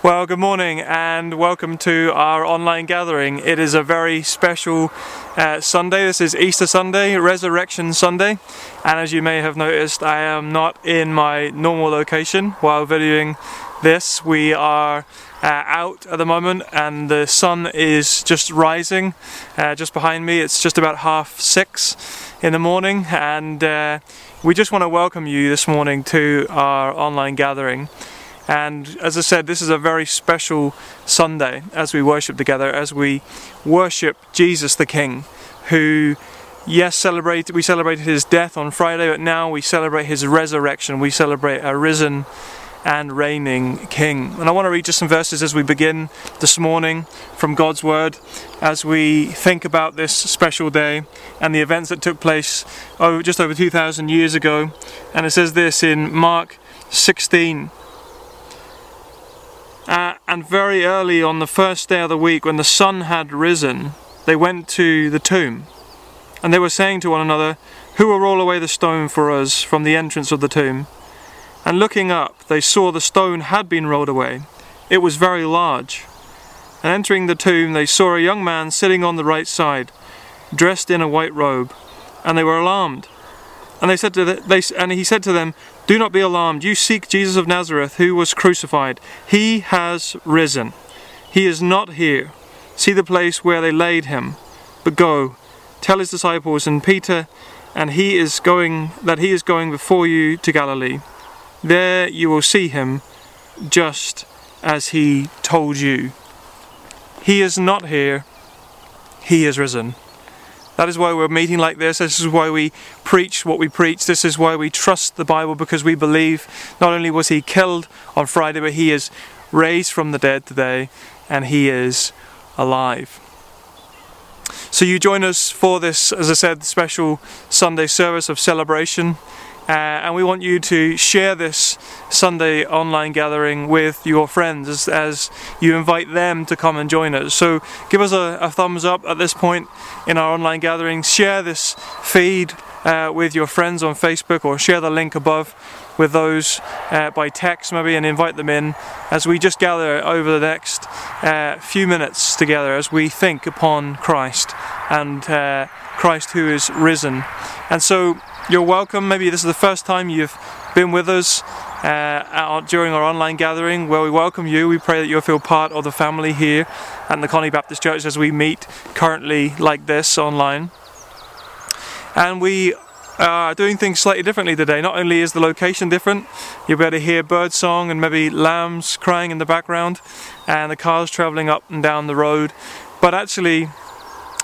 Well, good morning and welcome to our online gathering. It is a very special uh, Sunday. This is Easter Sunday, Resurrection Sunday, and as you may have noticed, I am not in my normal location while videoing this. We are uh, out at the moment and the sun is just rising uh, just behind me. It's just about half six in the morning, and uh, we just want to welcome you this morning to our online gathering. And as I said, this is a very special Sunday as we worship together, as we worship Jesus the King, who, yes, celebrate we celebrated his death on Friday, but now we celebrate his resurrection. We celebrate a risen and reigning King. And I want to read just some verses as we begin this morning from God's Word, as we think about this special day and the events that took place oh, just over 2,000 years ago. And it says this in Mark 16. And very early on the first day of the week, when the sun had risen, they went to the tomb. And they were saying to one another, Who will roll away the stone for us from the entrance of the tomb? And looking up, they saw the stone had been rolled away. It was very large. And entering the tomb, they saw a young man sitting on the right side, dressed in a white robe. And they were alarmed. And they said to the, they, and he said to them, Do not be alarmed. You seek Jesus of Nazareth, who was crucified. He has risen. He is not here. See the place where they laid him. But go, tell his disciples and Peter, and he is going that he is going before you to Galilee. There you will see him, just as he told you. He is not here. He is risen. That is why we're meeting like this. This is why we preach what we preach. This is why we trust the Bible because we believe not only was he killed on Friday, but he is raised from the dead today and he is alive. So you join us for this, as I said, special Sunday service of celebration. Uh, and we want you to share this Sunday online gathering with your friends as, as, you invite them to come and join us. So give us a, a thumbs up at this point in our online gathering. Share this feed uh, with your friends on Facebook or share the link above with those uh, by text maybe and invite them in as we just gather over the next uh, few minutes together as we think upon Christ and uh, Christ who is risen. And so you're welcome. Maybe this is the first time you've been with us uh, during our online gathering where we welcome you. We pray that you'll feel part of the family here at the Connie Baptist Church as we meet currently like this online. And we are doing things slightly differently today. Not only is the location different, you'll be able to hear bird song and maybe lambs crying in the background and the cars travelling up and down the road, but actually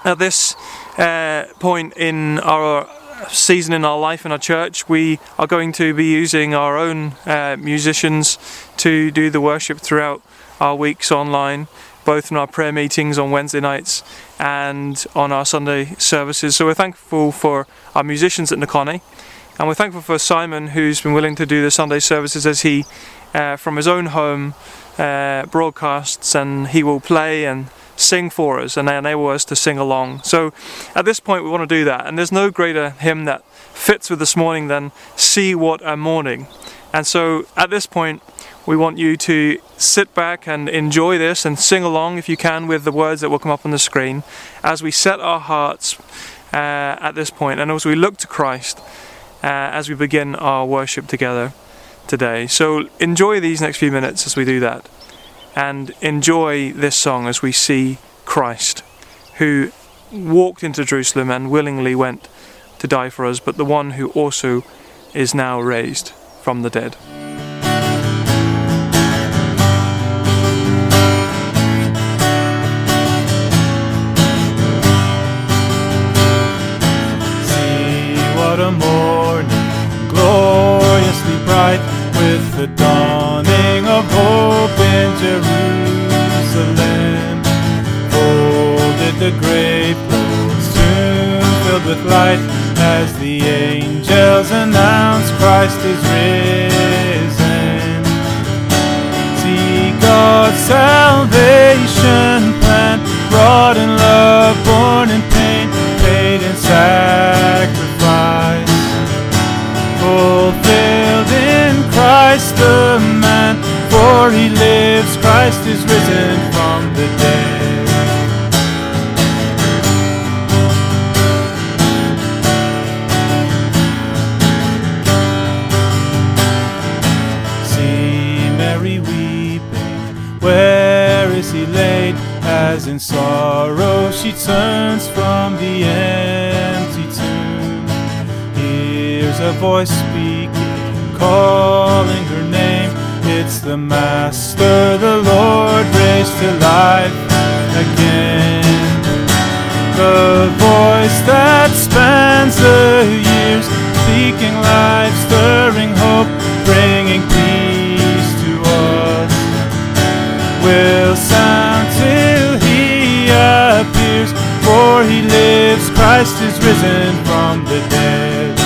at this uh, point in our season in our life in our church, we are going to be using our own uh, musicians to do the worship throughout our weeks online, both in our prayer meetings on Wednesday nights and on our Sunday services. So we're thankful for our musicians at Nakoni, and we're thankful for Simon who's been willing to do the Sunday services as he, uh, from his own home, uh, broadcasts and he will play and sing for us and they enable us to sing along. So at this point, we want to do that. And there's no greater hymn that fits with this morning than See What a Morning. And so at this point, we want you to sit back and enjoy this and sing along if you can with the words that will come up on the screen as we set our hearts uh, at this point and as we look to Christ uh, as we begin our worship together today. So enjoy these next few minutes as we do that and enjoy this song as we see Christ, who walked into Jerusalem and willingly went to die for us, but the one who also is now raised from the dead. As in sorrow she turns from the empty tomb. Hears a voice speaking, calling her name. It's the Master, the Lord, raised to life again. The voice that spans the years, speaking life, Christ is risen from the dead.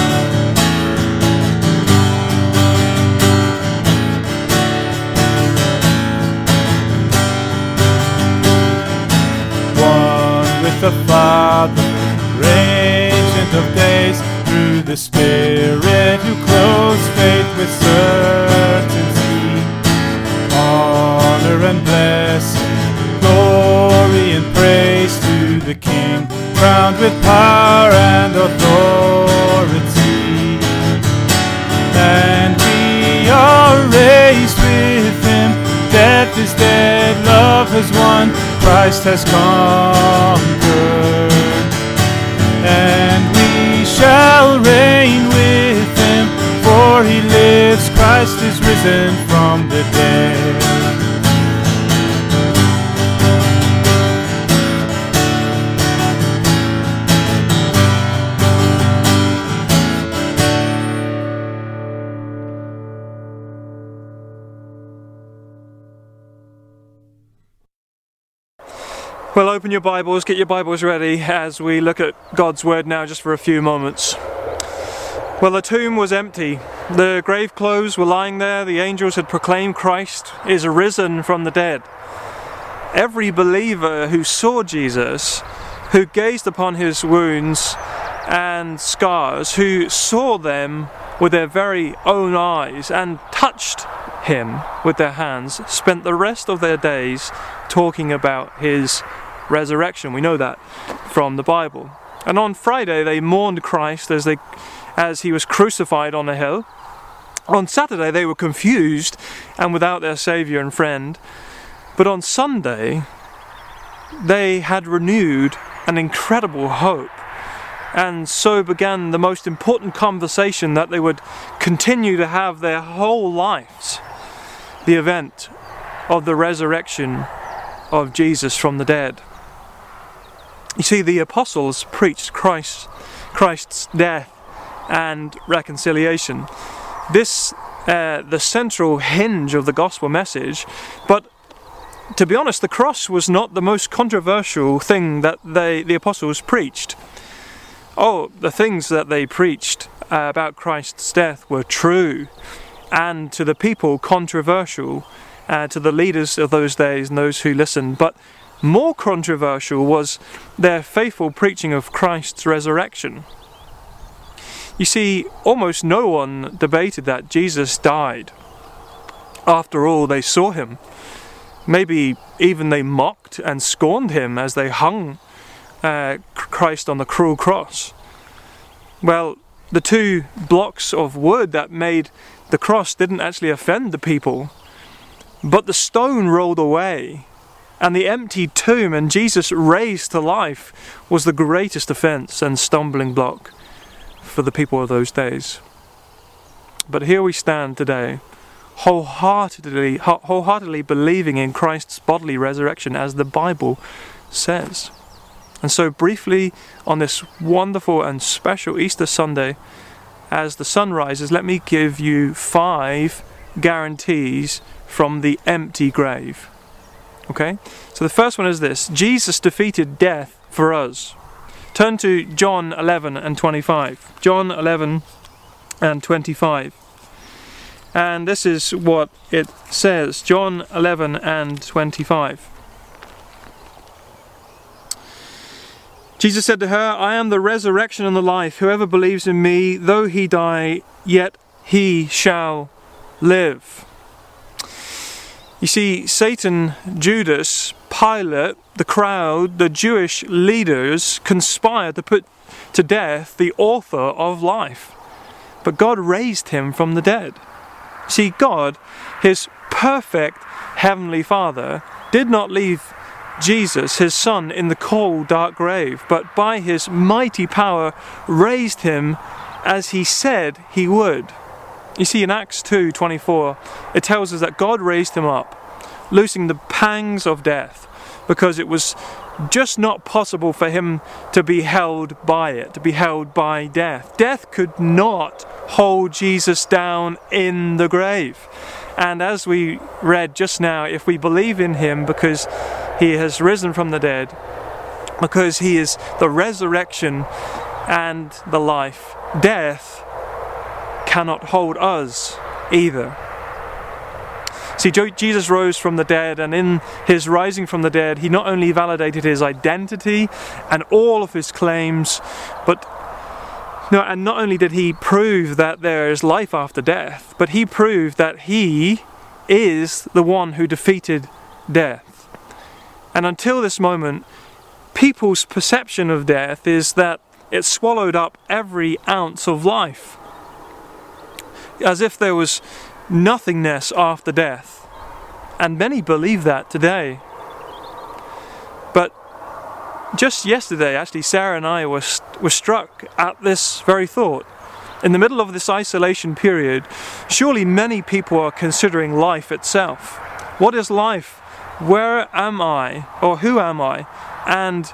one with the Father, ancient of days, through the Spirit who clothes faith with certainty. Honor and blessing, glory and praise to the King, crowned with power and authority. And we are raised with him. Death is dead, love has won, Christ has conquered. And we shall reign with him, for he lives, Christ is risen from the dead. Well, open your Bibles, get your Bibles ready as we look at God's Word now just for a few moments. Well, the tomb was empty. The grave clothes were lying there. The angels had proclaimed Christ is risen from the dead. Every believer who saw Jesus, who gazed upon his wounds and scars, who saw them with their very own eyes and touched him with their hands, spent the rest of their days talking about his resurrection. We know that from the Bible. And on Friday they mourned Christ as they as he was crucified on a hill. On Saturday they were confused and without their savior and friend. But on Sunday they had renewed an incredible hope. And so began the most important conversation that they would continue to have their whole lives the event of the resurrection of Jesus from the dead. You see, the apostles preached Christ, Christ's death and reconciliation. This, uh, the central hinge of the gospel message, but to be honest, the cross was not the most controversial thing that they, the apostles preached. Oh, the things that they preached uh, about Christ's death were true and to the people controversial, uh, to the leaders of those days and those who listened. But more controversial was their faithful preaching of Christ's resurrection. You see, almost no one debated that Jesus died. After all, they saw him. Maybe even they mocked and scorned him as they hung uh, Christ on the cruel cross. Well, the two blocks of wood that made the cross didn't actually offend the people, but the stone rolled away and the empty tomb and Jesus raised to life was the greatest offense and stumbling block for the people of those days. But here we stand today, wholeheartedly, wholeheartedly believing in Christ's bodily resurrection as the Bible says. And so, briefly, on this wonderful and special Easter Sunday, as the sun rises, let me give you five guarantees from the empty grave. Okay? So the first one is this Jesus defeated death for us. Turn to John 11 and 25. John 11 and 25. And this is what it says John 11 and 25. Jesus said to her, I am the resurrection and the life. Whoever believes in me, though he die, yet he shall live. You see, Satan, Judas, Pilate, the crowd, the Jewish leaders conspired to put to death the author of life. But God raised him from the dead. See, God, his perfect heavenly Father, did not leave Jesus, his Son, in the cold, dark grave, but by his mighty power raised him as he said he would. You see, in Acts 2:24, it tells us that God raised him up, loosing the pangs of death, because it was just not possible for him to be held by it, to be held by death. Death could not hold Jesus down in the grave. And as we read just now, if we believe in him because he has risen from the dead, because he is the resurrection and the life, death cannot hold us either. See, Jesus rose from the dead, and in his rising from the dead, he not only validated his identity and all of his claims, but no, and not only did he prove that there is life after death, but he proved that he is the one who defeated death. And until this moment, people's perception of death is that it swallowed up every ounce of life. As if there was nothingness after death. And many believe that today. But just yesterday, actually, Sarah and I were, were struck at this very thought. In the middle of this isolation period, surely many people are considering life itself. What is life? Where am I? Or who am I? And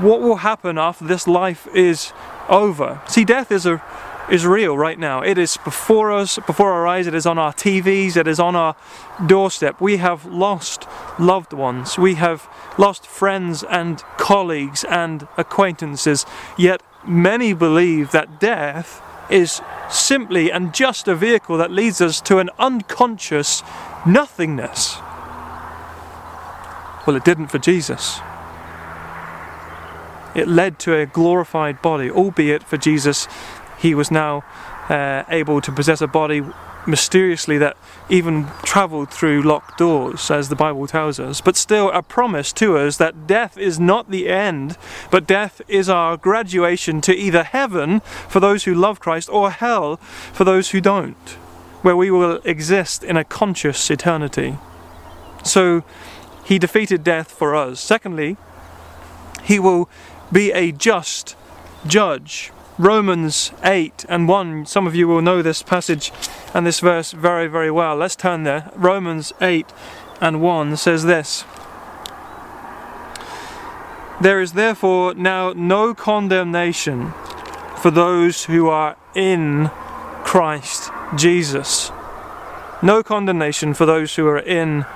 what will happen after this life is over? See, death is a is real right now. It is before us, before our eyes, it is on our TVs, it is on our doorstep. We have lost loved ones, we have lost friends and colleagues and acquaintances, yet many believe that death is simply and just a vehicle that leads us to an unconscious nothingness. Well, it didn't for Jesus. It led to a glorified body, albeit for Jesus he was now uh, able to possess a body mysteriously that even traveled through locked doors, as the Bible tells us, but still a promise to us that death is not the end, but death is our graduation to either heaven for those who love Christ or hell for those who don't, where we will exist in a conscious eternity. So he defeated death for us. Secondly, he will be a just judge. Romans 8 and 1. Some of you will know this passage and this verse very, very well. Let's turn there. Romans 8 and 1 says this There is therefore now no condemnation for those who are in Christ Jesus. No condemnation for those who are in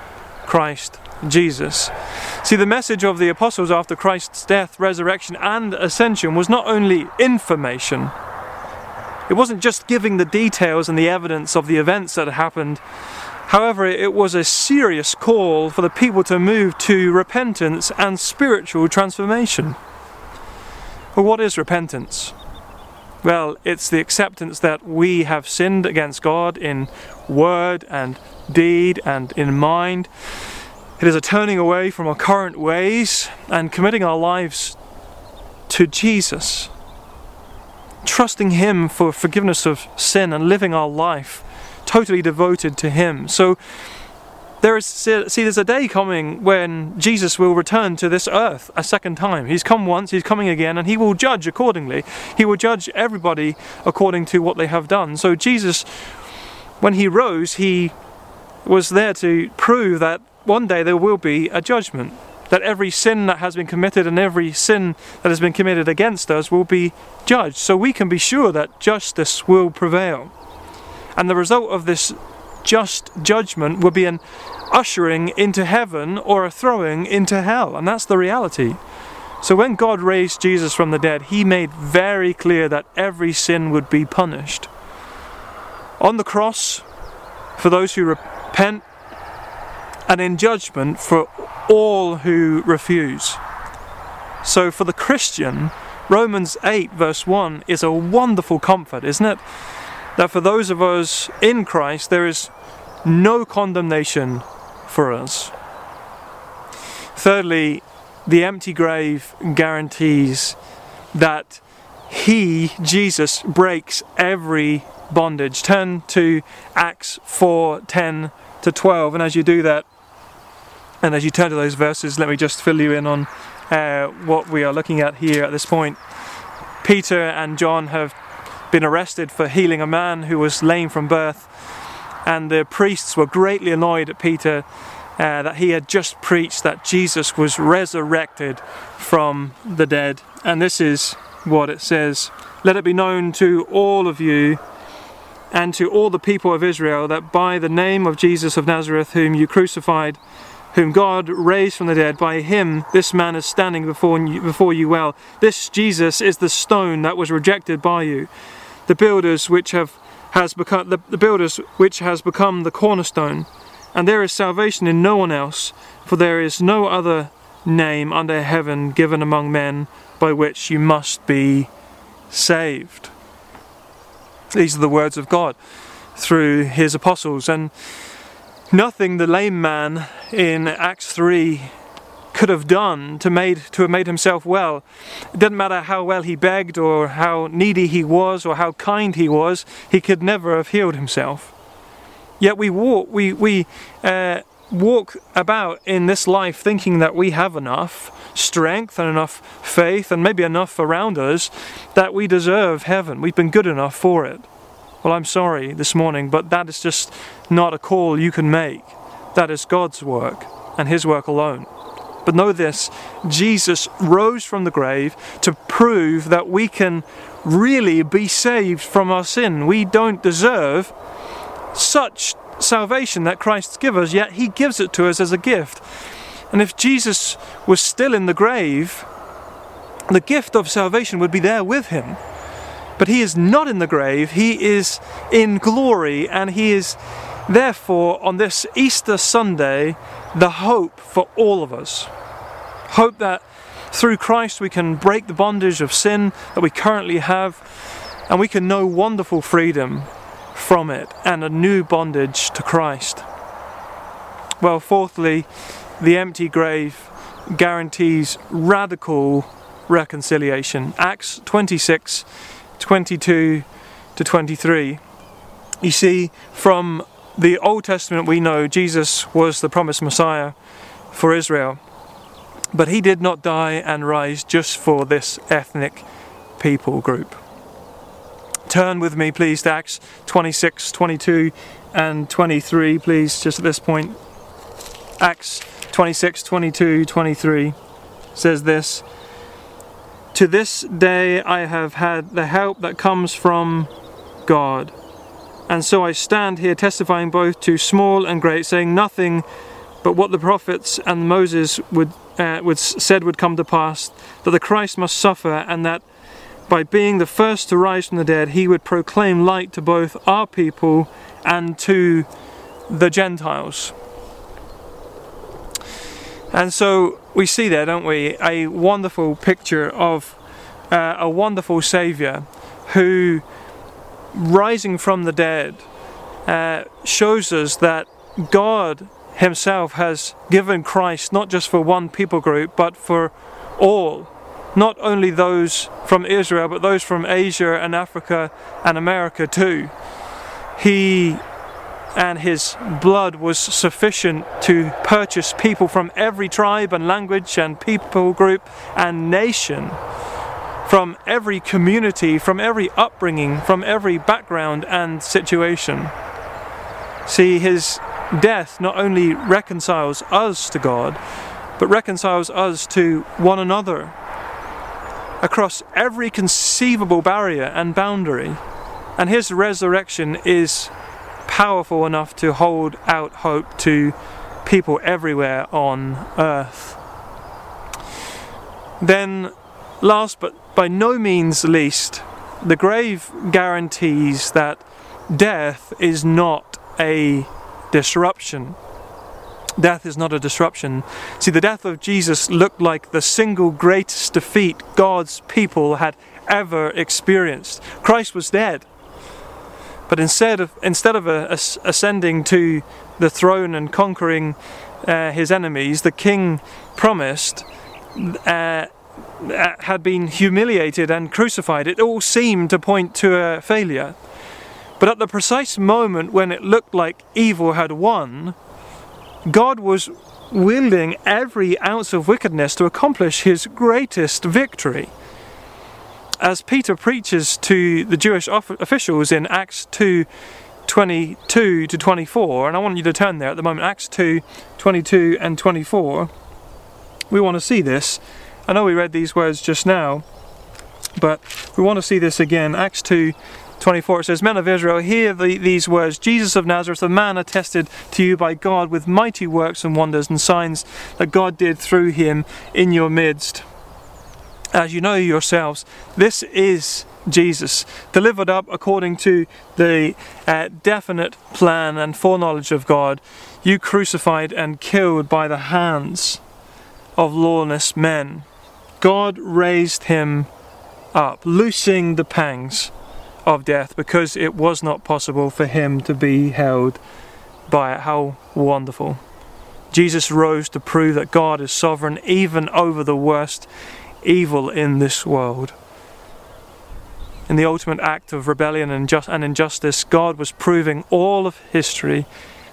Christ Jesus. See, the message of the apostles after Christ's death, resurrection, and ascension was not only information, it wasn't just giving the details and the evidence of the events that happened. However, it was a serious call for the people to move to repentance and spiritual transformation. Well, what is repentance? Well, it's the acceptance that we have sinned against God in word and deed and in mind it is a turning away from our current ways and committing our lives to Jesus. Trusting Him for forgiveness of sin and living our life totally devoted to Him. So, there is see there's a day coming when Jesus will return to this earth a second time. He's come once, he's coming again, and he will judge accordingly. He will judge everybody according to what they have done. So Jesus when he rose, he was there to prove that one day there will be a judgment. That every sin that has been committed and every sin that has been committed against us will be judged. So we can be sure that justice will prevail. And the result of this just judgment will be an ushering into heaven or a throwing into hell. And that's the reality. So when God raised Jesus from the dead, he made very clear that every sin would be punished. On the cross, for those who repent and in judgment for all who refuse. So for the Christian, Romans 8, verse 1 is a wonderful comfort, isn't it? That for those of us in Christ, there is no condemnation for us. Thirdly, the empty grave guarantees that He, Jesus, breaks every bondage. Turn to Acts 4 10 to 12, and as you do that, and as you turn to those verses, let me just fill you in on uh, what we are looking at here at this point. Peter and John have been arrested for healing a man who was lame from birth, and the priests were greatly annoyed at Peter uh, that he had just preached that Jesus was resurrected from the dead. And this is what it says Let it be known to all of you and to all the people of Israel that by the name of Jesus of Nazareth, whom you crucified, whom God raised from the dead, by him this man is standing before you, before you well. This Jesus is the stone that was rejected by you. The builders which have has become the, the builders which has become the cornerstone, and there is salvation in no one else, for there is no other name under heaven given among men by which you must be saved. These are the words of God through his apostles. And nothing the lame man in Acts 3 could have done to made to have made himself well. It didn't matter how well he begged or how needy he was or how kind he was, he could never have healed himself. Yet we walk we we uh, walk about in this life thinking that we have enough strength and enough faith and maybe enough around us that we deserve heaven. We've been good enough for it. Well, I'm sorry this morning, but that is just not a call you can make. That is God's work and His work alone. But know this Jesus rose from the grave to prove that we can really be saved from our sin. We don't deserve such salvation that Christ gives us, yet He gives it to us as a gift. And if Jesus was still in the grave, the gift of salvation would be there with him. But he is not in the grave, he is in glory, and he is therefore on this Easter Sunday the hope for all of us. Hope that through Christ we can break the bondage of sin that we currently have, and we can know wonderful freedom from it and a new bondage to Christ. Well, fourthly, the empty grave guarantees radical reconciliation. Acts 26 22 to 23. You see, from the Old Testament, we know Jesus was the promised Messiah for Israel, but he did not die and rise just for this ethnic people group. Turn with me, please, to Acts 26 22 and 23, please, just at this point. Acts 26, 22, 23 says this To this day I have had the help that comes from God. And so I stand here testifying both to small and great, saying nothing but what the prophets and Moses would, uh, would said would come to pass, that the Christ must suffer, and that by being the first to rise from the dead, he would proclaim light to both our people and to the Gentiles. And so we see there, don't we, a wonderful picture of uh, a wonderful Saviour who, rising from the dead, uh, shows us that God Himself has given Christ not just for one people group, but for all. Not only those from Israel, but those from Asia and Africa and America too. He and his blood was sufficient to purchase people from every tribe and language and people group and nation, from every community, from every upbringing, from every background and situation. See, his death not only reconciles us to God, but reconciles us to one another across every conceivable barrier and boundary. And his resurrection is powerful enough to hold out hope to people everywhere on earth. Then, last but by no means least, the grave guarantees that death is not a disruption. Death is not a disruption. See, the death of Jesus looked like the single greatest defeat God's people had ever experienced. Christ was dead But instead of instead of uh, ascending to the throne and conquering uh, his enemies, the king promised uh, uh, had been humiliated and crucified. It all seemed to point to a failure. But at the precise moment when it looked like evil had won, God was wielding every ounce of wickedness to accomplish his greatest victory. As Peter preaches to the Jewish officials in Acts 2 22 to 24, and I want you to turn there at the moment, Acts 2 22 and 24, we want to see this. I know we read these words just now, but we want to see this again. Acts 2 24 it says, Men of Israel, hear the, these words Jesus of Nazareth, a man attested to you by God with mighty works and wonders and signs that God did through him in your midst. As you know yourselves, this is Jesus, delivered up according to the uh, definite plan and foreknowledge of God, you crucified and killed by the hands of lawless men. God raised him up, loosing the pangs of death because it was not possible for him to be held by it. How wonderful. Jesus rose to prove that God is sovereign even over the worst evil in this world. In the ultimate act of rebellion and, and injustice, God was proving all of history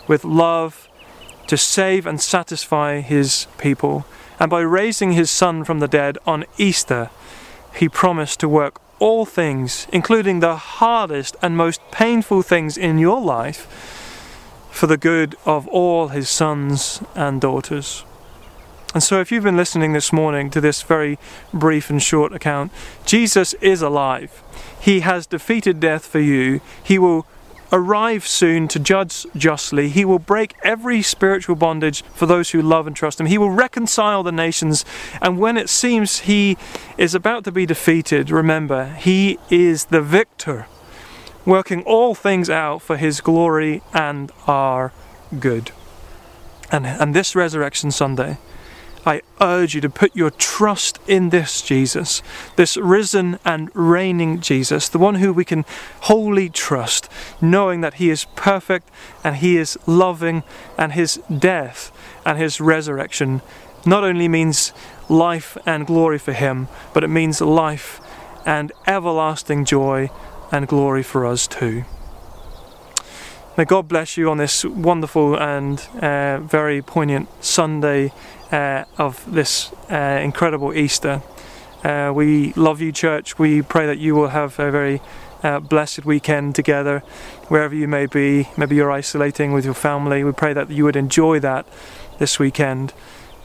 with love to save and satisfy his people. And by raising his son from the dead on Easter, he promised to work all things, including the hardest and most painful things in your life, for the good of all his sons and daughters. And so, if you've been listening this morning to this very brief and short account, Jesus is alive. He has defeated death for you. He will arrive soon to judge justly. He will break every spiritual bondage for those who love and trust him. He will reconcile the nations. And when it seems he is about to be defeated, remember, he is the victor, working all things out for his glory and our good. And, and this Resurrection Sunday, I urge you to put your trust in this Jesus, this risen and reigning Jesus, the one who we can wholly trust, knowing that He is perfect and He is loving, and His death and His resurrection not only means life and glory for Him, but it means life and everlasting joy and glory for us too. May God bless you on this wonderful and uh, very poignant Sunday uh, of this uh, incredible Easter. Uh, we love you, church. We pray that you will have a very uh, blessed weekend together, wherever you may be. Maybe you're isolating with your family. We pray that you would enjoy that this weekend.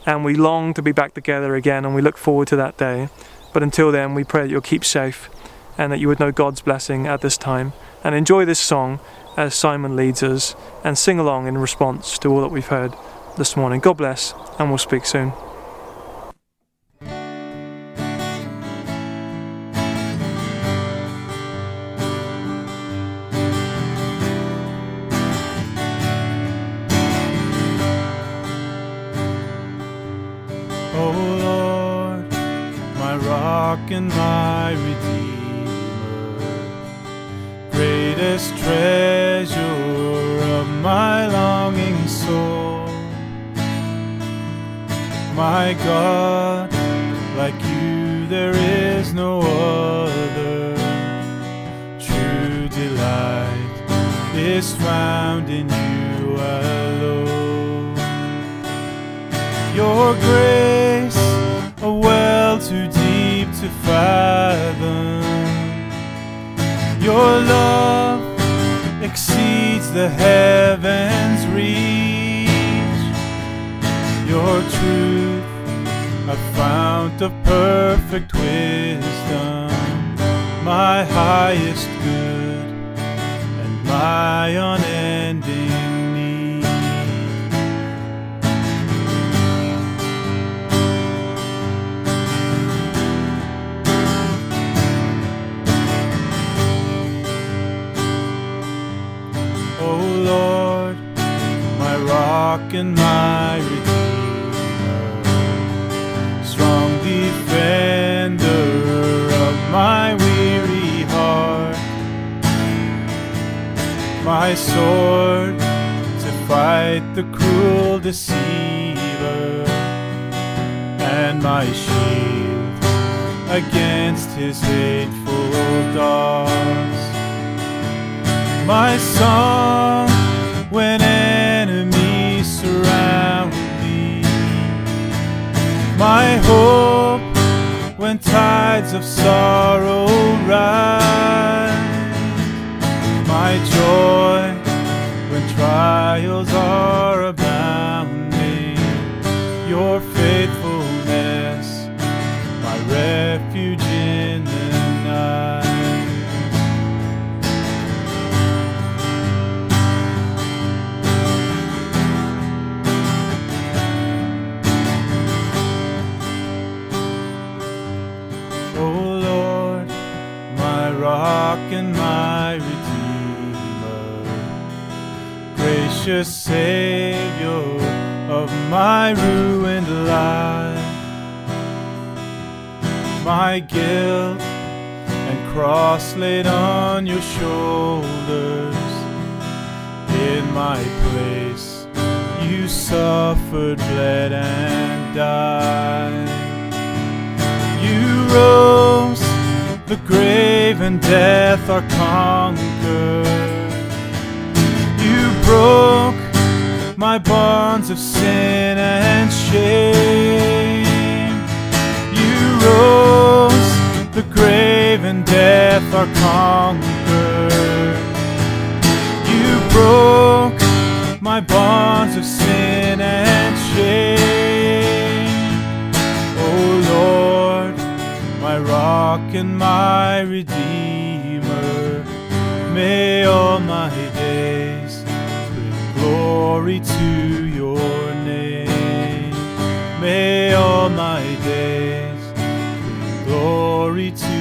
And we long to be back together again, and we look forward to that day. But until then, we pray that you'll keep safe and that you would know God's blessing at this time. And enjoy this song as Simon leads us and sing along in response to all that we've heard this morning. God bless, and we'll speak soon. And my redeemer, greatest treasure My God, like you there is no other. True delight is found in you alone. Your grace, a well too deep to fathom. Your love exceeds the heavens' reach. Your truth, a fount of perfect wisdom, my highest good and my unending need. O Lord, my rock and my my sword to fight the cruel deceiver, and my shield against his hateful dogs. My song when enemies surround me, my hope when tides of sorrow rise, my joy when trials are abounding, your gracious Savior of my ruined life, my guilt and cross laid on your shoulders, in my place you suffered, bled, and died. You rose, the grave and death are conquered broke my bonds of sin and shame. You rose, the grave and death are conquered. You broke my bonds of sin and shame. Oh Lord, my rock and my redeemer, may all my glory to your name. May all my days bring glory to